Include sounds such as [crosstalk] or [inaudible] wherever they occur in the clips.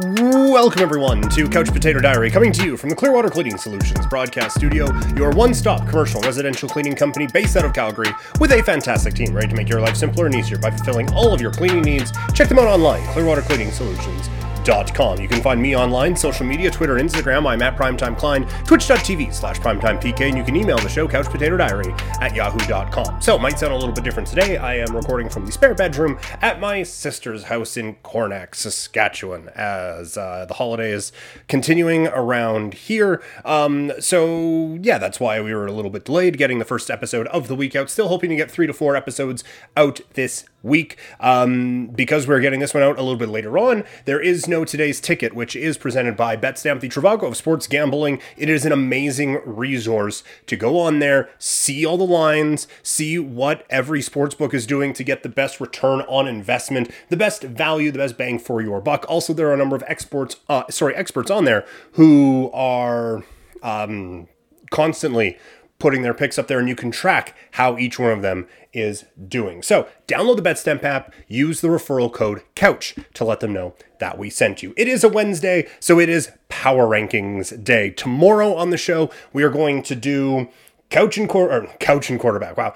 Welcome, everyone, to Couch Potato Diary, coming to you from the Clearwater Cleaning Solutions broadcast studio, your one stop commercial residential cleaning company based out of Calgary, with a fantastic team ready to make your life simpler and easier by fulfilling all of your cleaning needs. Check them out online, Clearwater Cleaning Solutions. You can find me online, social media, Twitter, Instagram. I'm at Primetime Klein, twitch.tv slash primetimepk, and you can email the show, Couch Potato Diary, at yahoo.com. So, it might sound a little bit different today. I am recording from the spare bedroom at my sister's house in Cornack, Saskatchewan, as uh, the holiday is continuing around here. Um, so, yeah, that's why we were a little bit delayed getting the first episode of the week out. Still hoping to get three to four episodes out this week. Um, because we're getting this one out a little bit later on, there is no today's ticket, which is presented by BetStamp, the Trivago of sports gambling. It is an amazing resource to go on there, see all the lines, see what every sports book is doing to get the best return on investment, the best value, the best bang for your buck. Also, there are a number of experts, uh, sorry, experts on there who are um, constantly putting their picks up there and you can track how each one of them is doing. So, download the BetStamp app, use the referral code COUCH to let them know that we sent you. It is a Wednesday, so it is Power Rankings Day. Tomorrow on the show, we are going to do couch and quarter couch and quarterback. Wow,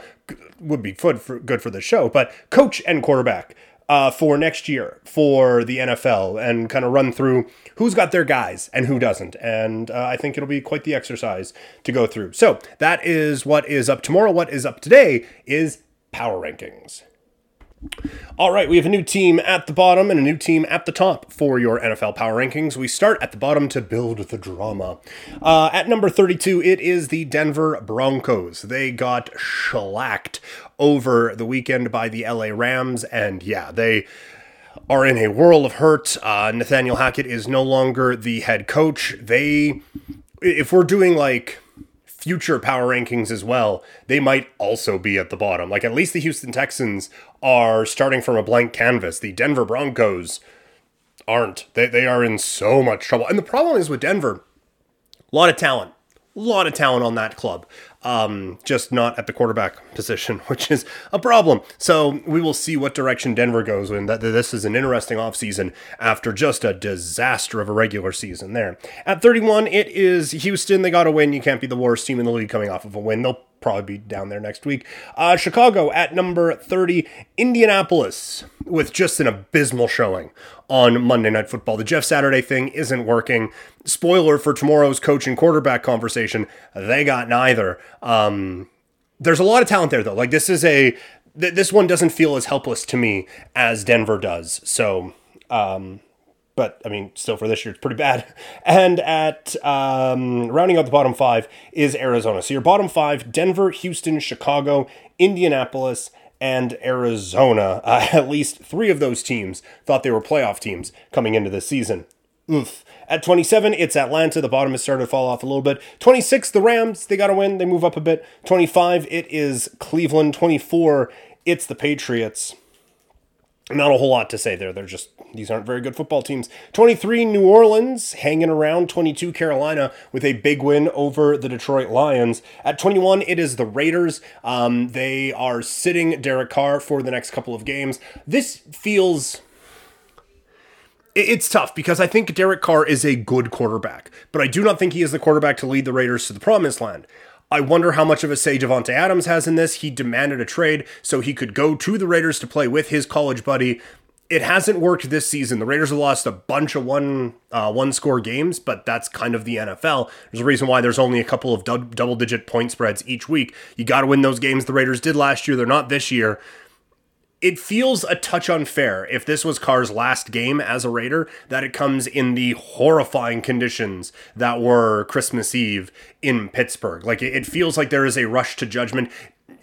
would be good for good for the show, but coach and quarterback uh, for next year for the NFL and kind of run through who's got their guys and who doesn't. And uh, I think it'll be quite the exercise to go through. So that is what is up tomorrow. What is up today is power rankings. All right, we have a new team at the bottom and a new team at the top for your NFL power rankings. We start at the bottom to build the drama. Uh, at number 32, it is the Denver Broncos. They got shellacked over the weekend by the LA Rams, and yeah, they are in a whirl of hurt. Uh, Nathaniel Hackett is no longer the head coach. They, if we're doing like future power rankings as well, they might also be at the bottom. Like at least the Houston Texans are starting from a blank canvas. The Denver Broncos aren't. They, they are in so much trouble. And the problem is with Denver, a lot of talent. A lot of talent on that club um, just not at the quarterback position, [laughs] which is a problem. So we will see what direction Denver goes in. That this is an interesting offseason after just a disaster of a regular season there. At 31, it is Houston. They got a win. You can't be the worst team in the league coming off of a win. They'll probably be down there next week. Uh, Chicago at number 30, Indianapolis with just an abysmal showing on Monday Night Football. The Jeff Saturday thing isn't working. Spoiler for tomorrow's coach and quarterback conversation, they got neither. Um, there's a lot of talent there, though. Like, this is a. Th- this one doesn't feel as helpless to me as Denver does. So, um, but I mean, still for this year, it's pretty bad. [laughs] And at um, rounding out the bottom five is Arizona. So your bottom five: Denver, Houston, Chicago, Indianapolis, and Arizona. Uh, [laughs] at least three of those teams thought they were playoff teams coming into this season. Oof. At 27, it's Atlanta. The bottom has started to fall off a little bit. 26, the Rams. They got to win. They move up a bit. 25, it is Cleveland. 24, it's the Patriots not a whole lot to say there. They're just, these aren't very good football teams. 23, New Orleans, hanging around. 22, Carolina, with a big win over the Detroit Lions. At 21, it is the Raiders. Um, they are sitting Derek Carr for the next couple of games. This feels. It's tough because I think Derek Carr is a good quarterback, but I do not think he is the quarterback to lead the Raiders to the promised land. I wonder how much of a say Davante Adams has in this. He demanded a trade so he could go to the Raiders to play with his college buddy. It hasn't worked this season. The Raiders have lost a bunch of one uh, one score games, but that's kind of the NFL. There's a reason why there's only a couple of double digit point spreads each week. You got to win those games. The Raiders did last year. They're not this year it feels a touch unfair if this was Carr's last game as a Raider that it comes in the horrifying conditions that were Christmas Eve in Pittsburgh. Like it feels like there is a rush to judgment.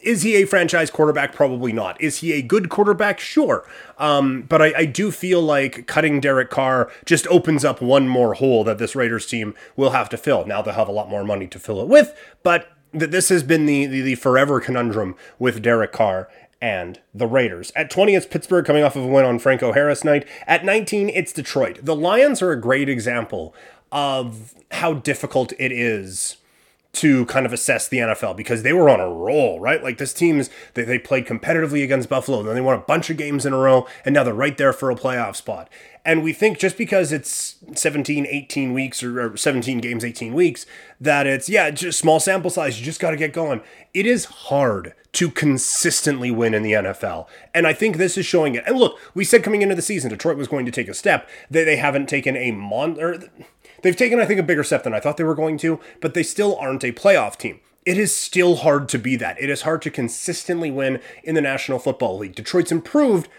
Is he a franchise quarterback? Probably not. Is he a good quarterback? Sure. Um, but I, I do feel like cutting Derek Carr just opens up one more hole that this Raiders team will have to fill. Now they'll have a lot more money to fill it with, but this has been the, the, the forever conundrum with Derek Carr and the Raiders. At 20, it's Pittsburgh coming off of a win on Franco Harris night. At 19, it's Detroit. The Lions are a great example of how difficult it is to kind of assess the NFL because they were on a roll, right? Like this team's they, they played competitively against Buffalo, then they won a bunch of games in a row, and now they're right there for a playoff spot. And we think just because it's 17, 18 weeks or, or 17 games, 18 weeks, that it's, yeah, just small sample size, you just got to get going. It is hard to consistently win in the NFL. And I think this is showing it. And look, we said coming into the season, Detroit was going to take a step. They, they haven't taken a mon They've taken, I think, a bigger step than I thought they were going to, but they still aren't a playoff team. It is still hard to be that. It is hard to consistently win in the National Football League. Detroit's improved,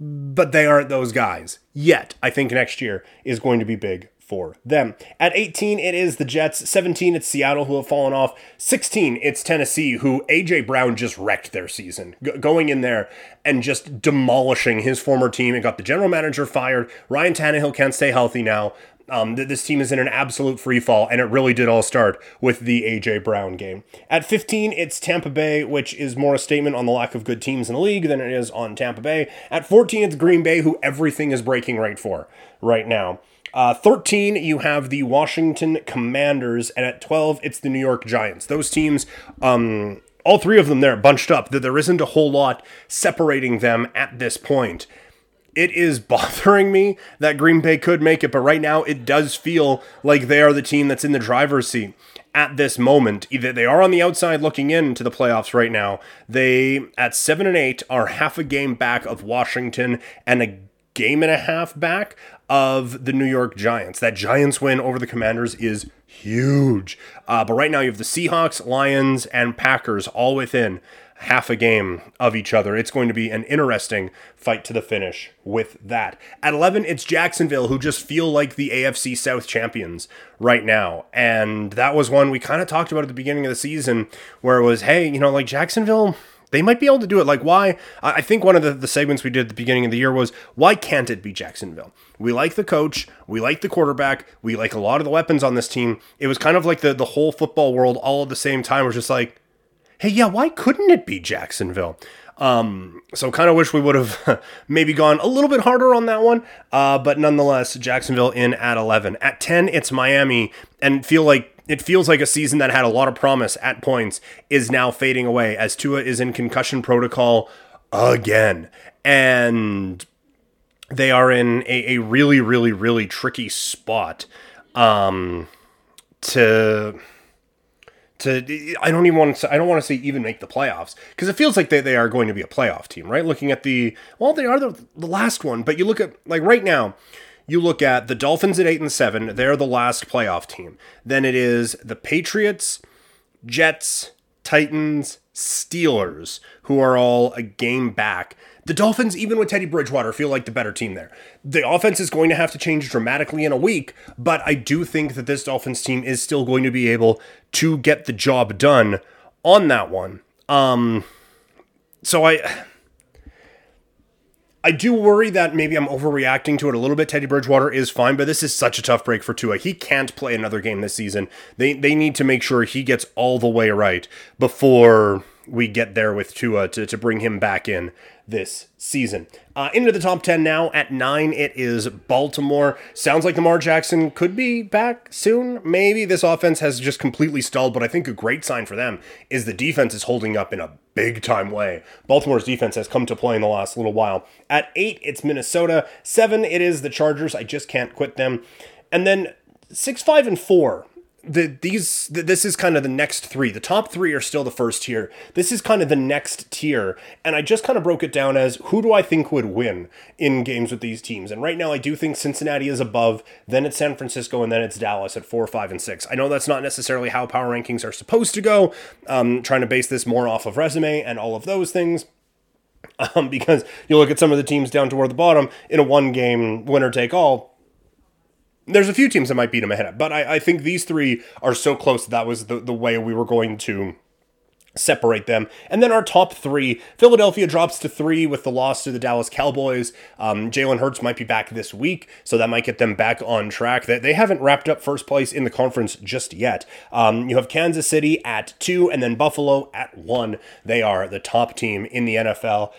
but they aren't those guys yet. I think next year is going to be big for them. At 18, it is the Jets. 17, it's Seattle, who have fallen off. 16, it's Tennessee, who A.J. Brown just wrecked their season, G- going in there and just demolishing his former team. and got the general manager fired. Ryan Tannehill can't stay healthy now. Um, this team is in an absolute free fall, and it really did all start with the AJ Brown game. At 15, it's Tampa Bay, which is more a statement on the lack of good teams in the league than it is on Tampa Bay. At 14, it's Green Bay, who everything is breaking right for right now. Uh, 13, you have the Washington Commanders, and at 12, it's the New York Giants. Those teams, um, all three of them there bunched up. That there isn't a whole lot separating them at this point it is [laughs] bothering me that Green Bay could make it, but right now it does feel like they are the team that's in the driver's seat at this moment. Either they are on the outside looking into the playoffs right now. They at seven and eight are half a game back of Washington and a game and a half back of the New York Giants. That Giants win over the Commanders is huge. Uh, but right now you have the Seahawks, Lions, and Packers all within half a game of each other. It's going to be an interesting fight to the finish with that. At 11, it's Jacksonville, who just feel like the AFC South champions right now. And that was one we kind of talked about at the beginning of the season, where it was, hey, you know, like Jacksonville. They might be able to do it. Like, why? I think one of the, the segments we did at the beginning of the year was, why can't it be Jacksonville? We like the coach. We like the quarterback. We like a lot of the weapons on this team. It was kind of like the, the whole football world all at the same time was just like, hey, yeah, why couldn't it be Jacksonville? Um, so kind of wish we would have [laughs] maybe gone a little bit harder on that one. Uh, but nonetheless, Jacksonville in at 11. At 10, it's Miami and feel like it feels like a season that had a lot of promise at points is now fading away as Tua is in concussion protocol again. And they are in a, a really, really, really tricky spot um, to to I don't even want to I don't want to say even make the playoffs because it feels like they, they are going to be a playoff team, right? Looking at the well, they are the, the last one, but you look at like right now, you look at the Dolphins at eight and seven, they're the last playoff team. Then it is the Patriots, Jets, Titans, Steelers, who are all a game back. The Dolphins, even with Teddy Bridgewater, feel like the better team there. The offense is going to have to change dramatically in a week, but I do think that this Dolphins team is still going to be able to get the job done on that one. Um, so I. I do worry that maybe I'm overreacting to it a little bit. Teddy Bridgewater is fine, but this is such a tough break for Tua. He can't play another game this season. They they need to make sure he gets all the way right before we get there with Tua to, to bring him back in this season. Uh, into the top 10 now. At 9, it is Baltimore. Sounds like Lamar Jackson could be back soon. Maybe this offense has just completely stalled, but I think a great sign for them is the defense is holding up in a big time way. Baltimore's defense has come to play in the last little while. At 8, it's Minnesota. 7, it is the Chargers. I just can't quit them. And then 6, 5, and 4 the these the, this is kind of the next three. The top three are still the first tier. This is kind of the next tier, and I just kind of broke it down as who do I think would win in games with these teams. And right now, I do think Cincinnati is above. Then it's San Francisco, and then it's Dallas at four, five, and six. I know that's not necessarily how power rankings are supposed to go. Um, trying to base this more off of resume and all of those things. Um, because you look at some of the teams down toward the bottom in a one game winner take all there's a few teams that might beat him ahead of, but I, I think these three are so close that, that was the, the way we were going to separate them. And then our top three Philadelphia drops to three with the loss to the Dallas Cowboys. Um, Jalen Hurts might be back this week, so that might get them back on track. They, they haven't wrapped up first place in the conference just yet. Um, you have Kansas City at two, and then Buffalo at one. They are the top team in the NFL.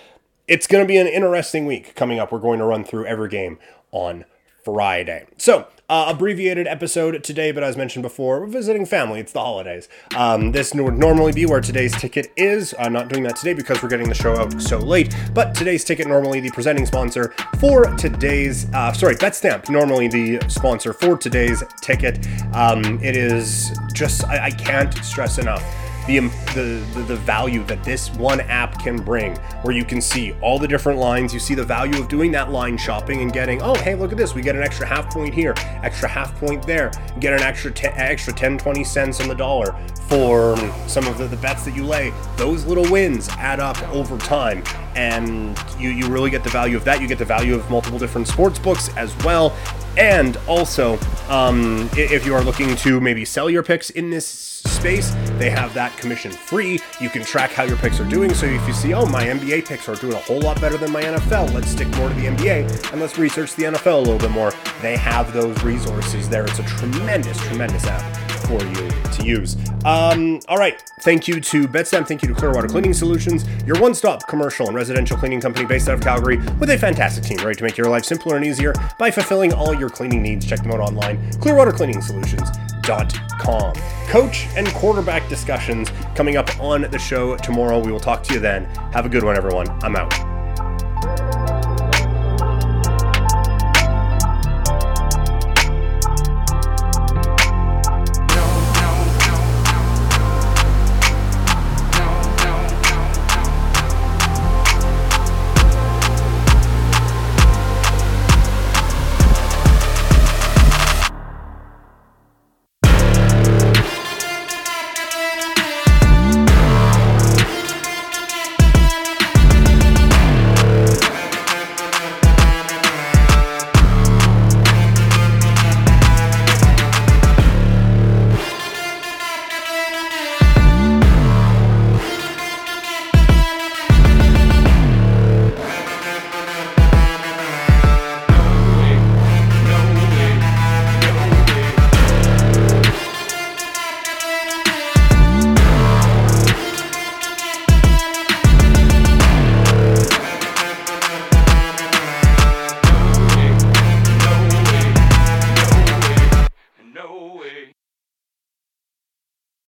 It's going to be an interesting week coming up. We're going to run through every game on Friday. So, uh, abbreviated episode today, but as mentioned before, we're visiting family. It's the holidays. Um, this would normally be where today's ticket is. I'm not doing that today because we're getting the show out so late. But today's ticket, normally the presenting sponsor for today's, uh, sorry, BetStamp, normally the sponsor for today's ticket. Um, it is just, I, I can't stress enough the, the, the value that this one app can bring, where you can see all the different lines. You see the value of doing that line shopping and getting, oh, hey, look at this. We get an extra half point here, extra half point there, get an extra extra 10, 20 cents on the dollar for some of the, the bets that you lay. Those little wins add up over time, and you, you really get the value of that. You get the value of multiple different sports books as well. And also, um, if you are looking to maybe sell your picks in this space. They have that commission free. You can track how your picks are doing. So if you see, oh, my NBA picks are doing a whole lot better than my NFL, let's stick more to the NBA and let's research the NFL a little bit more. They have those resources there. It's a tremendous, tremendous app for you to use. Um, all right. Thank you to BetStamp. Thank you to Clearwater Cleaning Solutions, your one stop commercial and residential cleaning company based out of Calgary with a fantastic team ready to make your life simpler and easier by fulfilling all your cleaning needs. Check them out online. Clearwater Cleaning Solutions Coach and quarterback discussions coming up on the show tomorrow. We will talk to you then. Have a good one, everyone. I'm out.